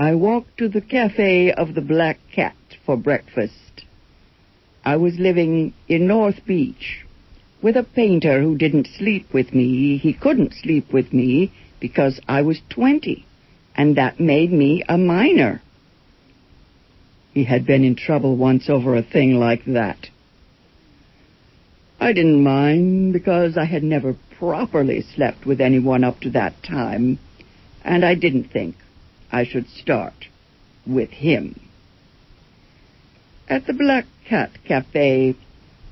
I walked to the cafe of the Black Cat for breakfast. I was living in North Beach with a painter who didn't sleep with me. He couldn't sleep with me because I was 20, and that made me a minor. He had been in trouble once over a thing like that. I didn't mind because I had never properly slept with anyone up to that time, and I didn't think I should start with him. At the Black Cat Cafe,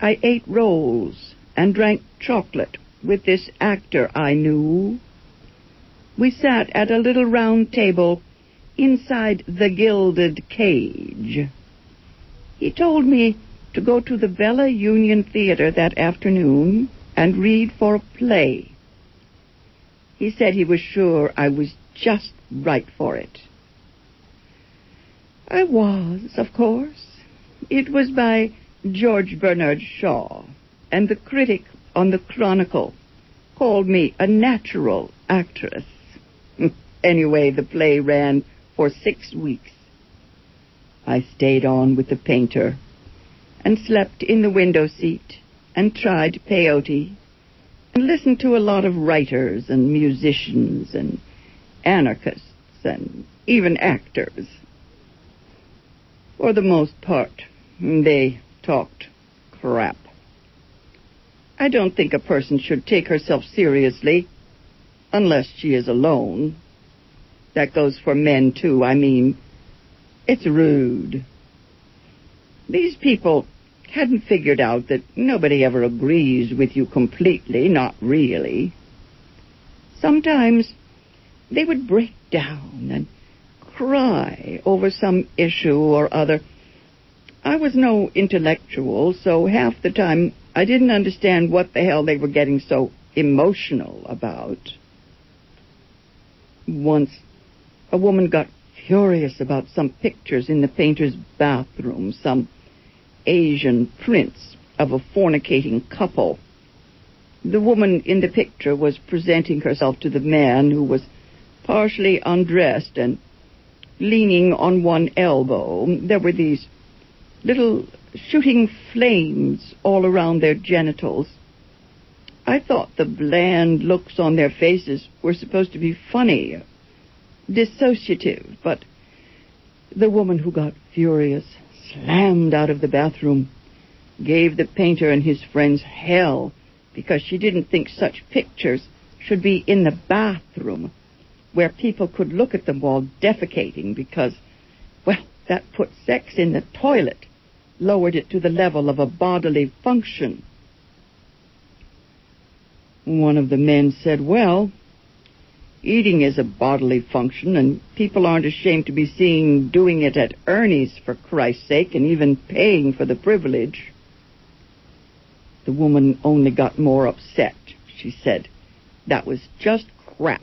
I ate rolls and drank chocolate with this actor I knew. We sat at a little round table inside the Gilded Cage. He told me to go to the Bella Union Theater that afternoon and read for a play. He said he was sure I was just right for it. I was, of course. It was by George Bernard Shaw, and the critic on the Chronicle called me a natural actress. anyway, the play ran for six weeks. I stayed on with the painter and slept in the window seat and tried peyote and listened to a lot of writers and musicians and anarchists and even actors. For the most part, they talked crap. I don't think a person should take herself seriously unless she is alone. That goes for men, too. I mean, it's rude. These people hadn't figured out that nobody ever agrees with you completely, not really. Sometimes they would break down and cry over some issue or other. I was no intellectual, so half the time I didn't understand what the hell they were getting so emotional about. Once, a woman got furious about some pictures in the painter's bathroom, some Asian prints of a fornicating couple. The woman in the picture was presenting herself to the man who was partially undressed and leaning on one elbow. There were these little shooting flames all around their genitals. I thought the bland looks on their faces were supposed to be funny, dissociative, but the woman who got furious slammed out of the bathroom, gave the painter and his friends hell because she didn't think such pictures should be in the bathroom where people could look at them while defecating because, well, that put sex in the toilet, lowered it to the level of a bodily function. One of the men said, well, Eating is a bodily function, and people aren't ashamed to be seen doing it at Ernie's, for Christ's sake, and even paying for the privilege. The woman only got more upset. She said, that was just crap.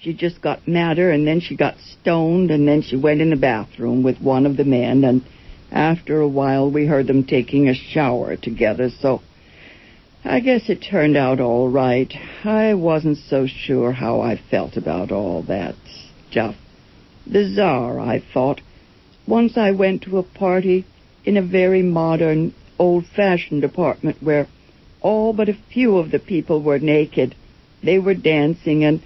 She just got madder, and then she got stoned, and then she went in the bathroom with one of the men, and after a while we heard them taking a shower together, so I guess it turned out all right. I wasn't so sure how I felt about all that stuff. Bizarre, I thought. Once I went to a party in a very modern, old-fashioned apartment where all but a few of the people were naked. They were dancing and,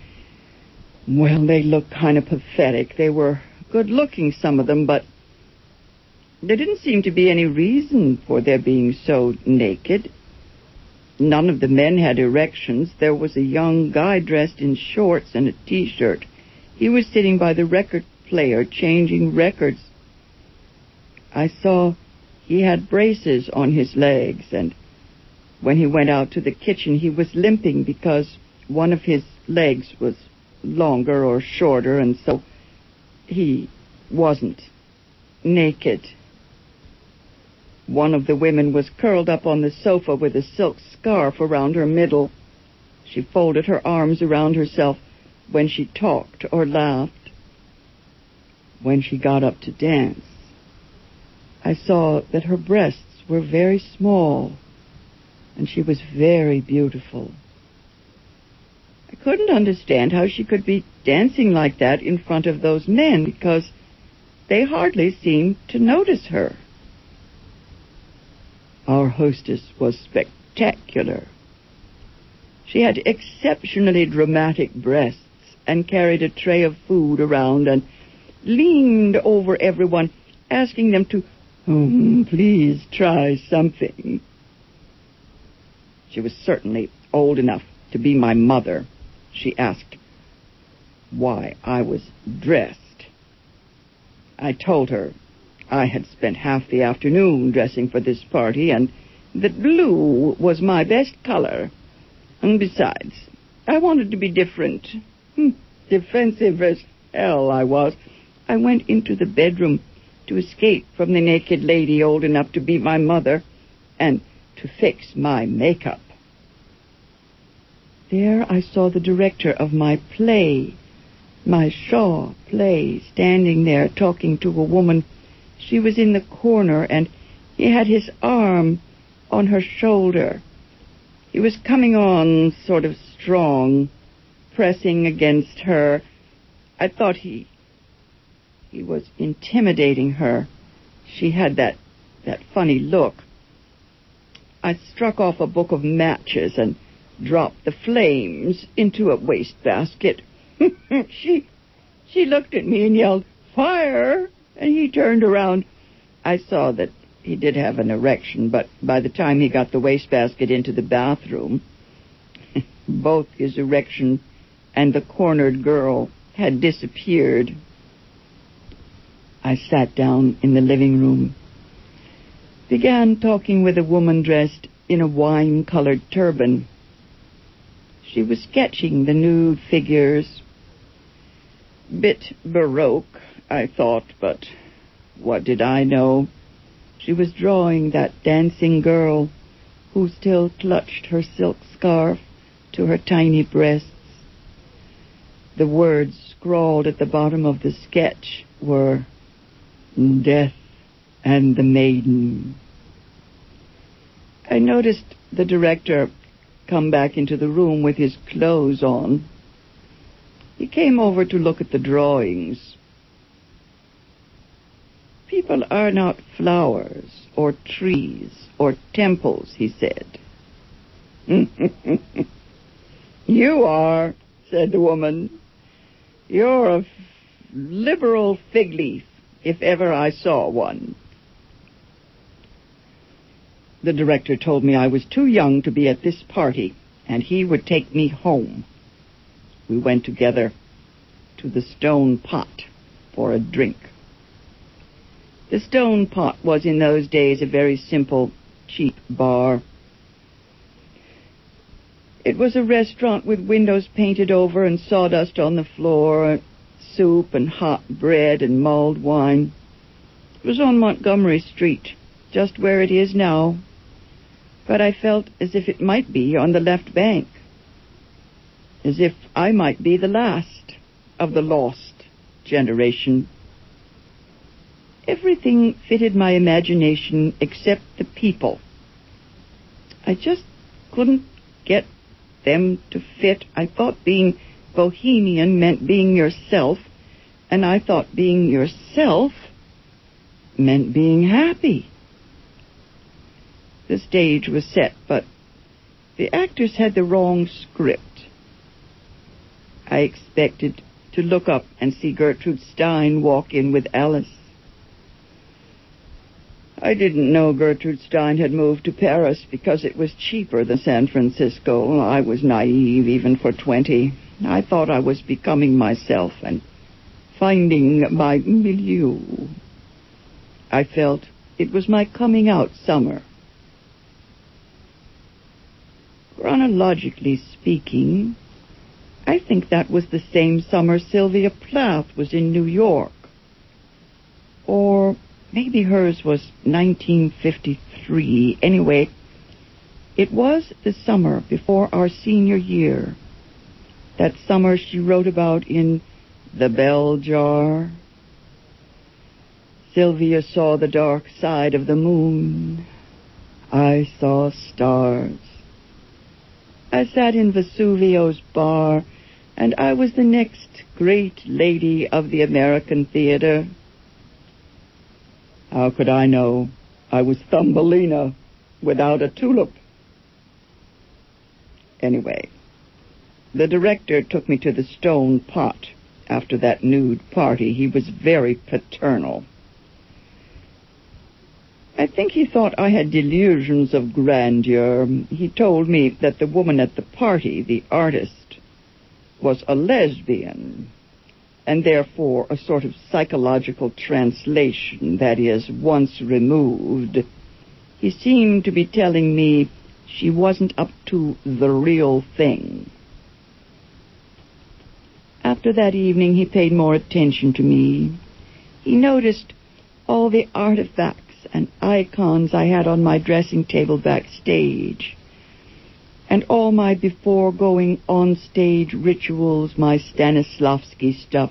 well, they looked kind of pathetic. They were good-looking, some of them, but there didn't seem to be any reason for their being so naked. None of the men had erections. There was a young guy dressed in shorts and a t-shirt. He was sitting by the record player changing records. I saw he had braces on his legs and when he went out to the kitchen he was limping because one of his legs was longer or shorter and so he wasn't naked. One of the women was curled up on the sofa with a silk scarf around her middle. She folded her arms around herself when she talked or laughed. When she got up to dance, I saw that her breasts were very small and she was very beautiful. I couldn't understand how she could be dancing like that in front of those men because they hardly seemed to notice her. Our hostess was spectacular. She had exceptionally dramatic breasts and carried a tray of food around and leaned over everyone, asking them to, oh, please try something. She was certainly old enough to be my mother. She asked why I was dressed. I told her I had spent half the afternoon dressing for this party and that blue was my best color. And besides, I wanted to be different. Hmm, defensive as hell I was. I went into the bedroom to escape from the naked lady old enough to be my mother and to fix my makeup. There I saw the director of my play, my Shaw play, standing there talking to a woman. She was in the corner and he had his arm on her shoulder. He was coming on sort of strong, pressing against her. I thought he he was intimidating her. She had that that funny look. I struck off a book of matches and dropped the flames into a wastebasket. she she looked at me and yelled, "Fire!" And he turned around. I saw that he did have an erection, but by the time he got the wastebasket into the bathroom, both his erection and the cornered girl had disappeared. I sat down in the living room, began talking with a woman dressed in a wine-colored turban. She was sketching the nude figures. Bit baroque, I thought, but what did I know? She was drawing that dancing girl who still clutched her silk scarf to her tiny breasts. The words scrawled at the bottom of the sketch were Death and the Maiden. I noticed the director come back into the room with his clothes on. He came over to look at the drawings. People are not flowers or trees or temples, he said. you are, said the woman. You're a liberal fig leaf if ever I saw one. The director told me I was too young to be at this party, and he would take me home. We went together to the Stone Pot for a drink. The Stone Pot was in those days a very simple, cheap bar. It was a restaurant with windows painted over and sawdust on the floor, soup and hot bread and mulled wine. It was on Montgomery Street, just where it is now. But I felt as if it might be on the left bank. As if I might be the last of the lost generation. Everything fitted my imagination except the people. I just couldn't get them to fit. I thought being bohemian meant being yourself, and I thought being yourself meant being happy. The stage was set, but the actors had the wrong script. I expected to look up and see Gertrude Stein walk in with Alice. I didn't know Gertrude Stein had moved to Paris because it was cheaper than San Francisco. I was naive even for 20. I thought I was becoming myself and finding my milieu. I felt it was my coming out summer. Chronologically speaking, I think that was the same summer Sylvia Plath was in New York. Or maybe hers was 1953. Anyway, it was the summer before our senior year that summer she wrote about in The Bell Jar. Sylvia saw the dark side of the moon. I saw stars. I sat in Vesuvio's bar, and I was the next great lady of the American theater. How could I know? I was Thumbelina without a tulip. Anyway, the director took me to the stone pot after that nude party. He was very paternal. I think he thought I had delusions of grandeur. He told me that the woman at the party, the artist, was a lesbian, and therefore a sort of psychological translation, that is, once removed. He seemed to be telling me she wasn't up to the real thing. After that evening, he paid more attention to me. He noticed all the artifacts and icons I had on my dressing table backstage, and all my before going on stage rituals, my Stanislavski stuff.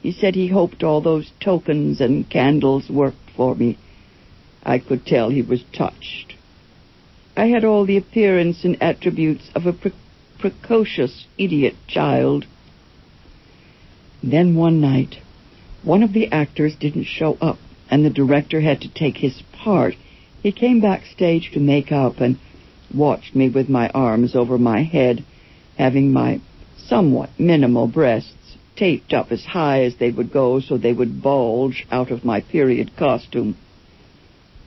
He said he hoped all those tokens and candles worked for me. I could tell he was touched. I had all the appearance and attributes of a pre- precocious idiot child. Then one night, one of the actors didn't show up and the director had to take his part. He came backstage to make up and watched me with my arms over my head, having my somewhat minimal breasts taped up as high as they would go so they would bulge out of my period costume.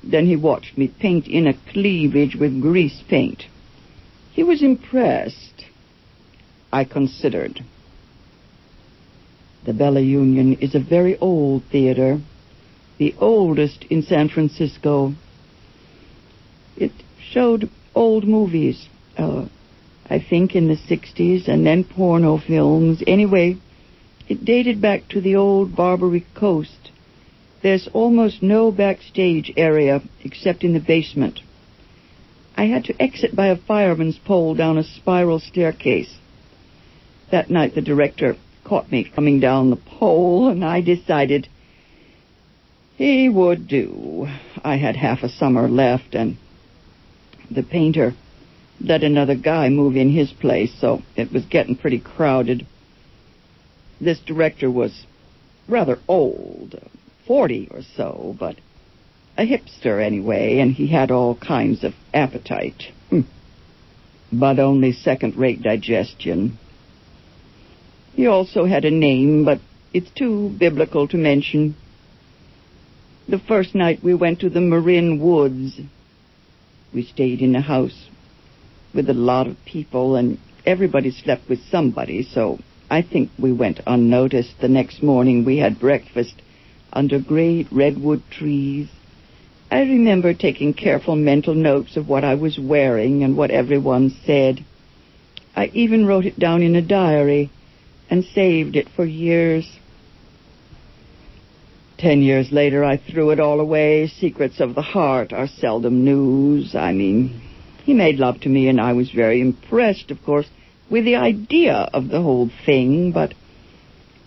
Then he watched me paint in a cleavage with grease paint. He was impressed. I considered. The Bella Union is a very old theater the oldest in San Francisco. It showed old movies, uh, I think in the 60s, and then porno films. Anyway, it dated back to the old Barbary Coast. There's almost no backstage area except in the basement. I had to exit by a fireman's pole down a spiral staircase. That night the director caught me coming down the pole, and I decided he would do. I had half a summer left, and the painter let another guy move in his place, so it was getting pretty crowded. This director was rather old, 40 or so, but a hipster anyway, and he had all kinds of appetite. Hmm. But only second-rate digestion. He also had a name, but it's too biblical to mention. The first night we went to the Marin Woods. We stayed in a house with a lot of people, and everybody slept with somebody, so I think we went unnoticed. The next morning we had breakfast under great redwood trees. I remember taking careful mental notes of what I was wearing and what everyone said. I even wrote it down in a diary and saved it for years. Ten years later, I threw it all away. Secrets of the heart are seldom news. I mean, he made love to me, and I was very impressed, of course, with the idea of the whole thing, but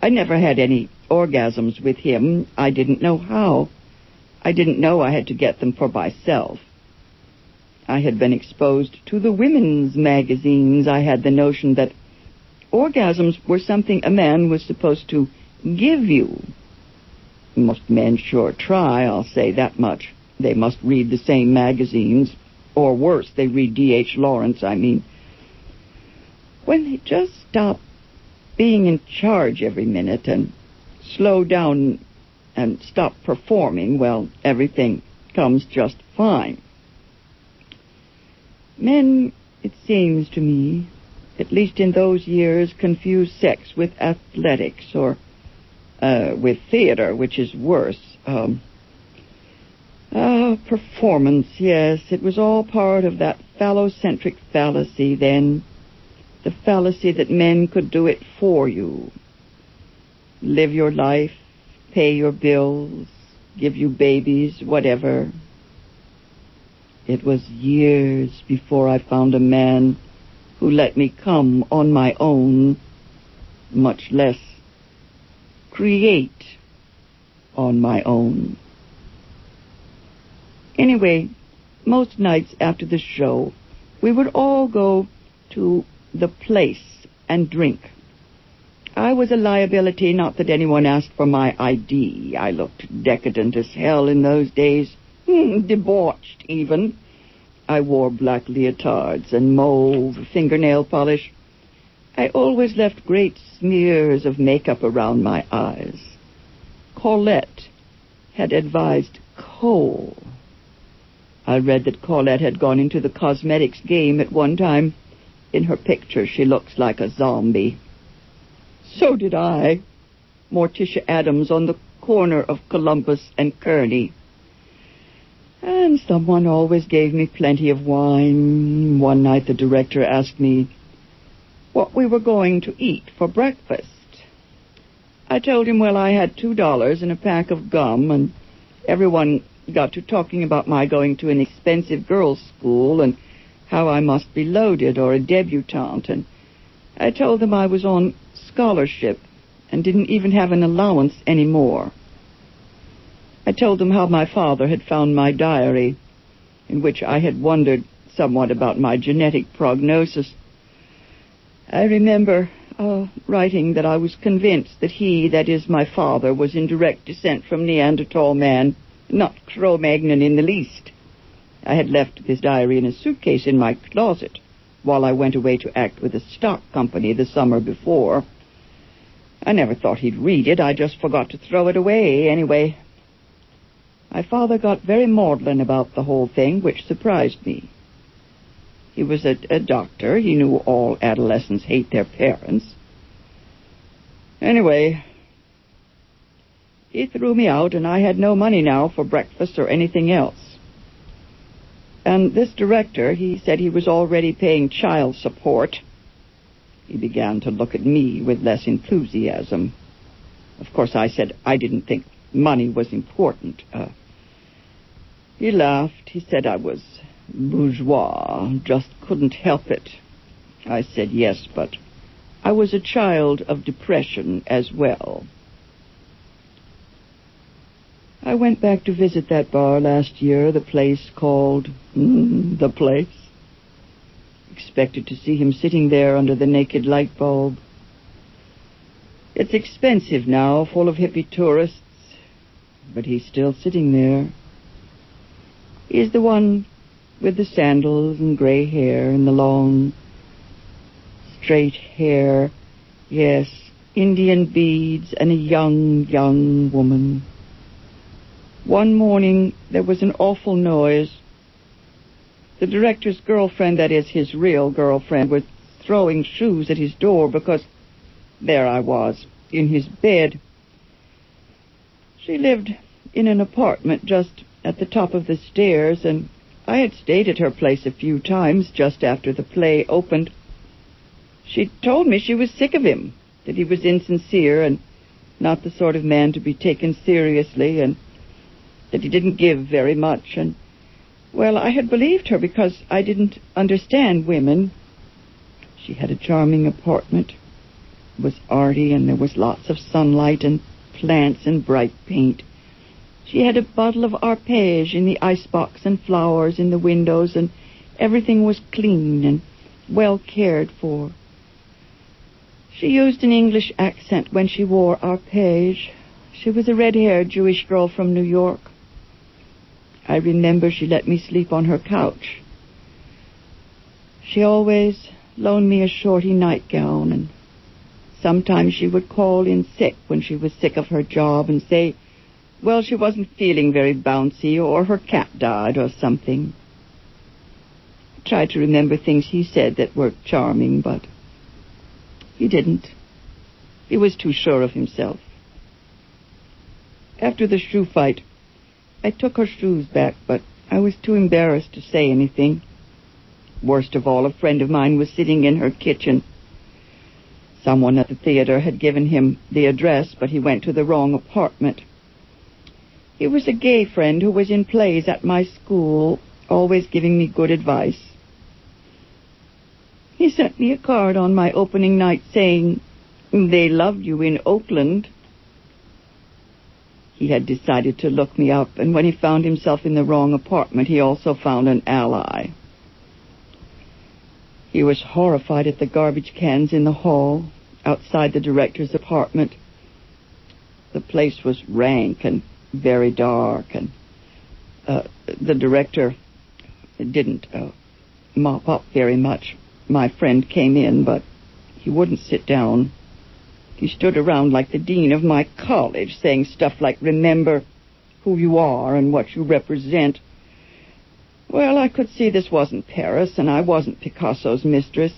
I never had any orgasms with him. I didn't know how. I didn't know I had to get them for myself. I had been exposed to the women's magazines. I had the notion that orgasms were something a man was supposed to give you. Most men sure try, I'll say that much. They must read the same magazines, or worse, they read D.H. Lawrence, I mean. When they just stop being in charge every minute and slow down and stop performing, well, everything comes just fine. Men, it seems to me, at least in those years, confuse sex with athletics or uh, with theater, which is worse. Um, uh, performance, yes. It was all part of that phallocentric fallacy then. The fallacy that men could do it for you. Live your life, pay your bills, give you babies, whatever. It was years before I found a man who let me come on my own, much less create on my own. Anyway, most nights after the show, we would all go to the place and drink. I was a liability, not that anyone asked for my ID. I looked decadent as hell in those days, hmm, debauched even. I wore black leotards and mauve fingernail polish. I always left great smears of makeup around my eyes. Colette had advised kohl. I read that Colette had gone into the cosmetics game at one time. In her picture, she looks like a zombie. So did I. Morticia Addams on the corner of Columbus and Kearny. And someone always gave me plenty of wine. One night the director asked me what we were going to eat for breakfast. I told him, well, I had two dollars and a pack of gum, and everyone got to talking about my going to an expensive girls' school and how I must be loaded or a debutante, and I told them I was on scholarship and didn't even have an allowance anymore. I told them how my father had found my diary, in which I had wondered somewhat about my genetic prognosis. I remember uh, writing that I was convinced that he, that is my father, was in direct descent from Neanderthal man, not Cro-Magnon in the least. I had left this diary in a suitcase in my closet while I went away to act with a stock company the summer before. I never thought he'd read it. I just forgot to throw it away anyway. My father got very maudlin about the whole thing, which surprised me. He was a, a doctor. He knew all adolescents hate their parents. Anyway, he threw me out, and I had no money now for breakfast or anything else. And this director, he said he was already paying child support. He began to look at me with less enthusiasm. Of course, I said I didn't think money was important. Uh, he laughed. He said I was bourgeois, just couldn't help it. I said yes, but I was a child of depression as well. I went back to visit that bar last year, the place called mm, The Place. Expected to see him sitting there under the naked light bulb. It's expensive now, full of hippie tourists, but he's still sitting there. He's the one with the sandals and gray hair and the long, straight hair. Yes, Indian beads and a young, young woman. One morning there was an awful noise. The director's girlfriend, that is his real girlfriend, was throwing shoes at his door because there I was, in his bed. She lived in an apartment just at the top of the stairs, and I had stayed at her place a few times just after the play opened. She told me she was sick of him, that he was insincere and not the sort of man to be taken seriously, and that he didn't give very much. And, well, I had believed her because I didn't understand women. She had a charming apartment. It was arty, and there was lots of sunlight and plants and bright paint. She had a bottle of arpege in the icebox and flowers in the windows, and everything was clean and well cared for. She used an English accent when she wore arpege. She was a red-haired Jewish girl from New York. I remember she let me sleep on her couch. She always loaned me a shorty nightgown, and sometimes she would call in sick when she was sick of her job and say, well, she wasn't feeling very bouncy, or her cat died, or something. I tried to remember things he said that were charming, but he didn't. He was too sure of himself. After the shoe fight, I took her shoes back, but I was too embarrassed to say anything. Worst of all, a friend of mine was sitting in her kitchen. Someone at the theater had given him the address, but he went to the wrong apartment. He was a gay friend who was in plays at my school, always giving me good advice. He sent me a card on my opening night saying, they loved you in Oakland. He had decided to look me up, and when he found himself in the wrong apartment, he also found an ally. He was horrified at the garbage cans in the hall outside the director's apartment. The place was rank and very dark, and uh, the director didn't uh, mop up very much. My friend came in, but he wouldn't sit down. He stood around like the dean of my college, saying stuff like, remember who you are and what you represent. Well, I could see this wasn't Paris, and I wasn't Picasso's mistress.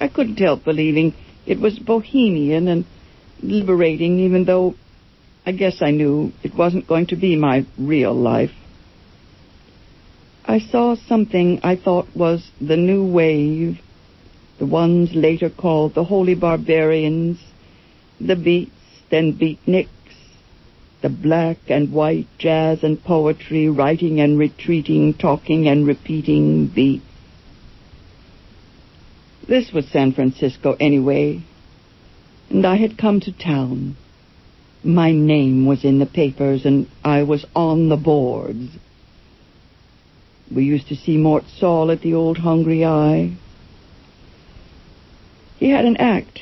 I couldn't help believing it was bohemian and liberating, even though I guess I knew it wasn't going to be my real life. I saw something I thought was the new wave, the ones later called the Holy Barbarians, the beats, then beatniks, the black and white jazz and poetry, writing and retreating, talking and repeating beats. This was San Francisco anyway, and I had come to town. My name was in the papers and I was on the boards. We used to see Mort Sahl at the old Hungry i. He had an act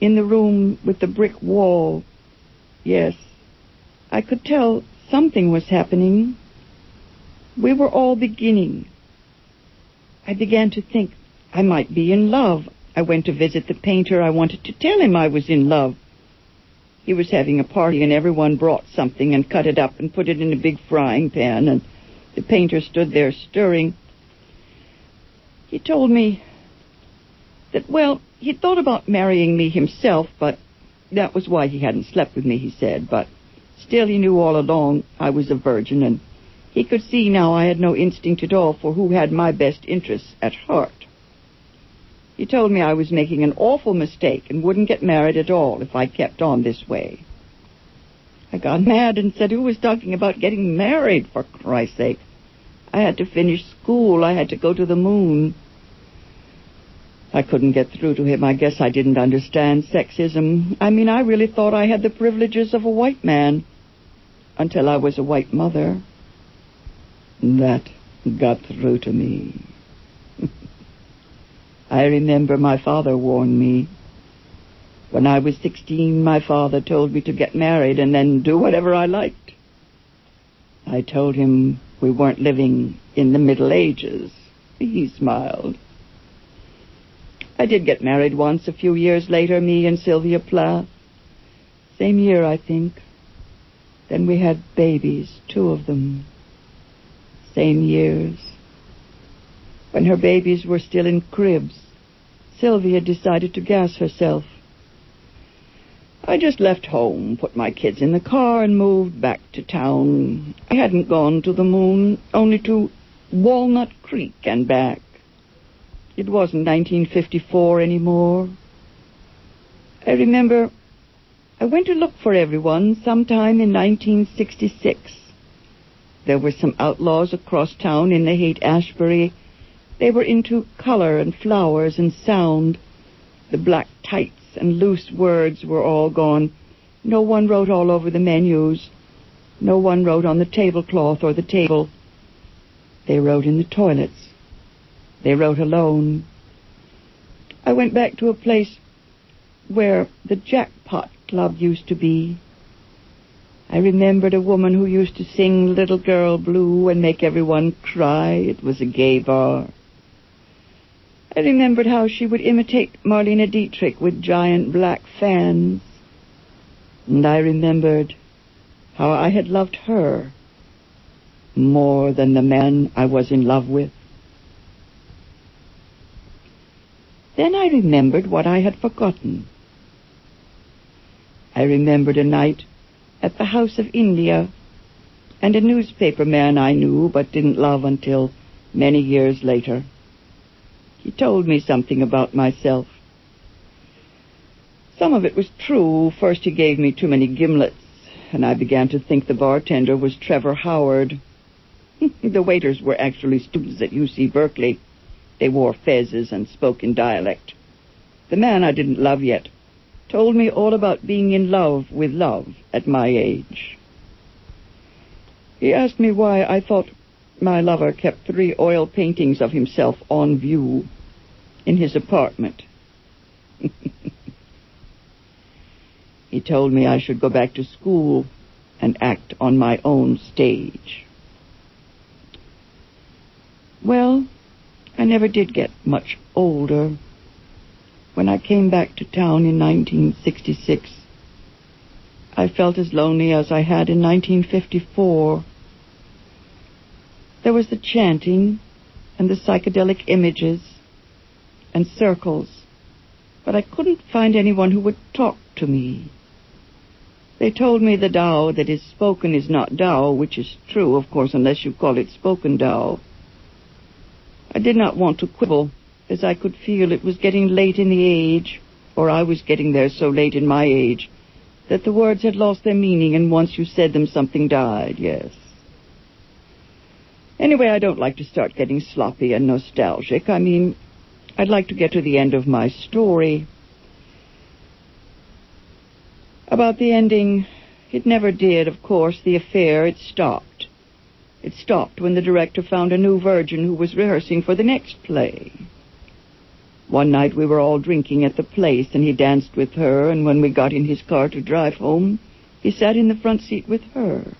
in the room with the brick wall. Yes, I could tell something was happening. We were all beginning. I began to think I might be in love. I went to visit the painter. I wanted to tell him I was in love. He was having a party and everyone brought something and cut it up and put it in a big frying pan and the painter stood there stirring. He told me that, well, he'd thought about marrying me himself, but that was why he hadn't slept with me, he said, but Still, he knew all along I was a virgin, and he could see now I had no instinct at all for who had my best interests at heart. He told me I was making an awful mistake and wouldn't get married at all if I kept on this way. I got mad and said, who was talking about getting married, for Christ's sake? I had to finish school. I had to go to the moon. I couldn't get through to him. I guess I didn't understand sexism. I mean, I really thought I had the privileges of a white man until I was a white mother. That got through to me. I remember my father warned me. When I was 16, my father told me to get married and then do whatever I liked. I told him we weren't living in the Middle Ages. He smiled. I did get married once a few years later, me and Sylvia Plath. Same year, I think. Then we had babies, two of them. Same years. When her babies were still in cribs, Sylvia decided to gas herself. I just left home, put my kids in the car, and moved back to town. I hadn't gone to the moon, only to Walnut Creek and back. It wasn't 1954 anymore. I remember I went to look for everyone sometime in 1966. There were some outlaws across town in the Haight-Ashbury. They were into color and flowers and sound. The black tights and loose words were all gone. No one wrote all over the menus. No one wrote on the tablecloth or the table. They wrote in the toilets. They wrote alone. I went back to a place where the jackpot club used to be. I remembered a woman who used to sing Little Girl Blue and make everyone cry. It was a gay bar. I remembered how she would imitate Marlene Dietrich with giant black fans. And I remembered how I had loved her more than the man I was in love with. Then I remembered what I had forgotten. I remembered a night at the House of India and a newspaper man I knew but didn't love until many years later. He told me something about myself. Some of it was true. First he gave me too many gimlets, and I began to think the bartender was Trevor Howard. the waiters were actually students at UC Berkeley. They wore fezzes and spoke in dialect. The man I didn't love yet told me all about being in love with love at my age. He asked me why I thought my lover kept three oil paintings of himself on view in his apartment. he told me I should go back to school and act on my own stage. Well, I never did get much older. When I came back to town in 1966, I felt as lonely as I had in 1954. There was the chanting and the psychedelic images and circles, but I couldn't find anyone who would talk to me. They told me the Tao that is spoken is not Tao, which is true, of course, unless you call it spoken Tao. I did not want to quibble, as I could feel it was getting late in the age, or I was getting there so late in my age, that the words had lost their meaning, and once you said them, something died, yes. Anyway, I don't like to start getting sloppy and nostalgic. I mean, I'd like to get to the end of my story. About the ending, it never did, of course. The affair, it stopped. It stopped when the director found a new virgin who was rehearsing for the next play. One night we were all drinking at the place, and he danced with her, and when we got in his car to drive home, he sat in the front seat with her.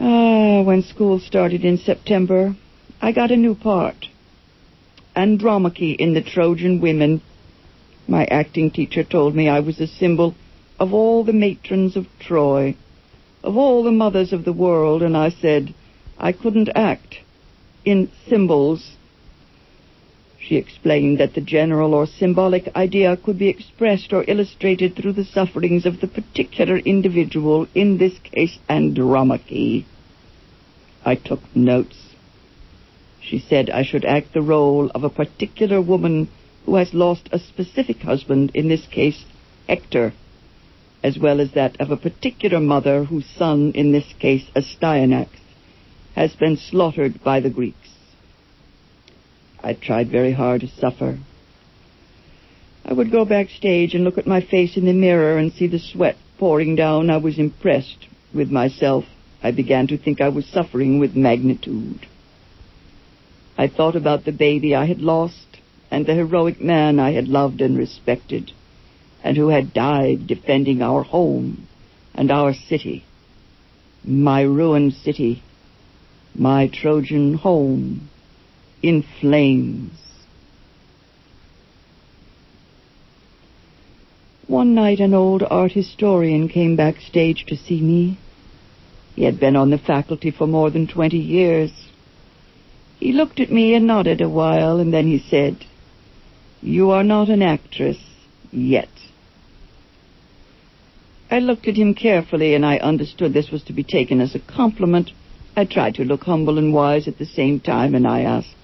Ah, when school started in September, I got a new part. Andromache in the Trojan Women. My acting teacher told me I was a symbol of all the matrons of Troy of all the mothers of the world, and I said I couldn't act in symbols. She explained that the general or symbolic idea could be expressed or illustrated through the sufferings of the particular individual, in this case Andromache. I took notes. She said I should act the role of a particular woman who has lost a specific husband, in this case Hector as well as that of a particular mother whose son, in this case Astyanax, has been slaughtered by the Greeks. I tried very hard to suffer. I would go backstage and look at my face in the mirror and see the sweat pouring down. I was impressed with myself. I began to think I was suffering with magnitude. I thought about the baby I had lost and the heroic man I had loved and respected and who had died defending our home and our city, my ruined city, my Trojan home, in flames. One night an old art historian came backstage to see me. He had been on the faculty for more than twenty years. He looked at me and nodded a while, and then he said, You are not an actress yet. I looked at him carefully, and I understood this was to be taken as a compliment. I tried to look humble and wise at the same time, and I asked,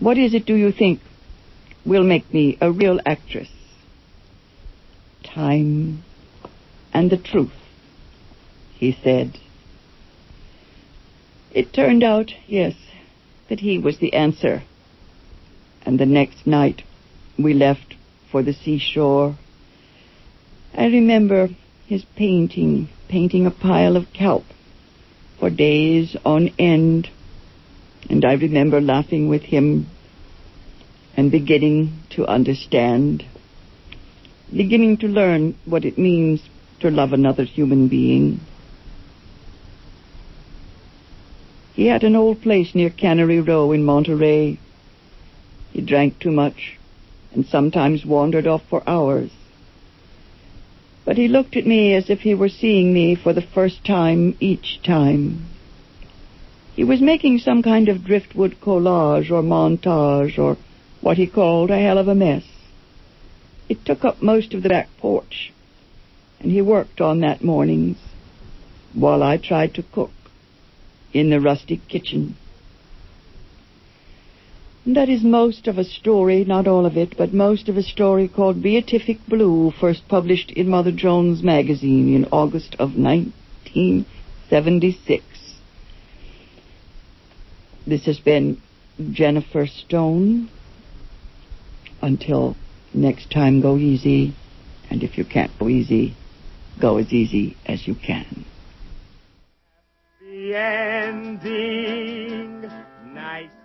What is it, do you think, will make me a real actress? Time and the truth, he said. It turned out, yes, that he was the answer. And the next night we left for the seashore I remember his painting, painting a pile of kelp for days on end. And I remember laughing with him and beginning to understand, beginning to learn what it means to love another human being. He had an old place near Cannery Row in Monterey. He drank too much and sometimes wandered off for hours but he looked at me as if he were seeing me for the first time each time. He was making some kind of driftwood collage or montage or what he called a hell of a mess. It took up most of the back porch, and he worked on that mornings while I tried to cook in the rustic kitchen. That is most of a story, not all of it, but most of a story called Beatific Blue, first published in Mother Jones magazine in August of 1976. This has been Jennifer Stone. Until next time, go easy. And if you can't go easy, go as easy as you can. ending. Nice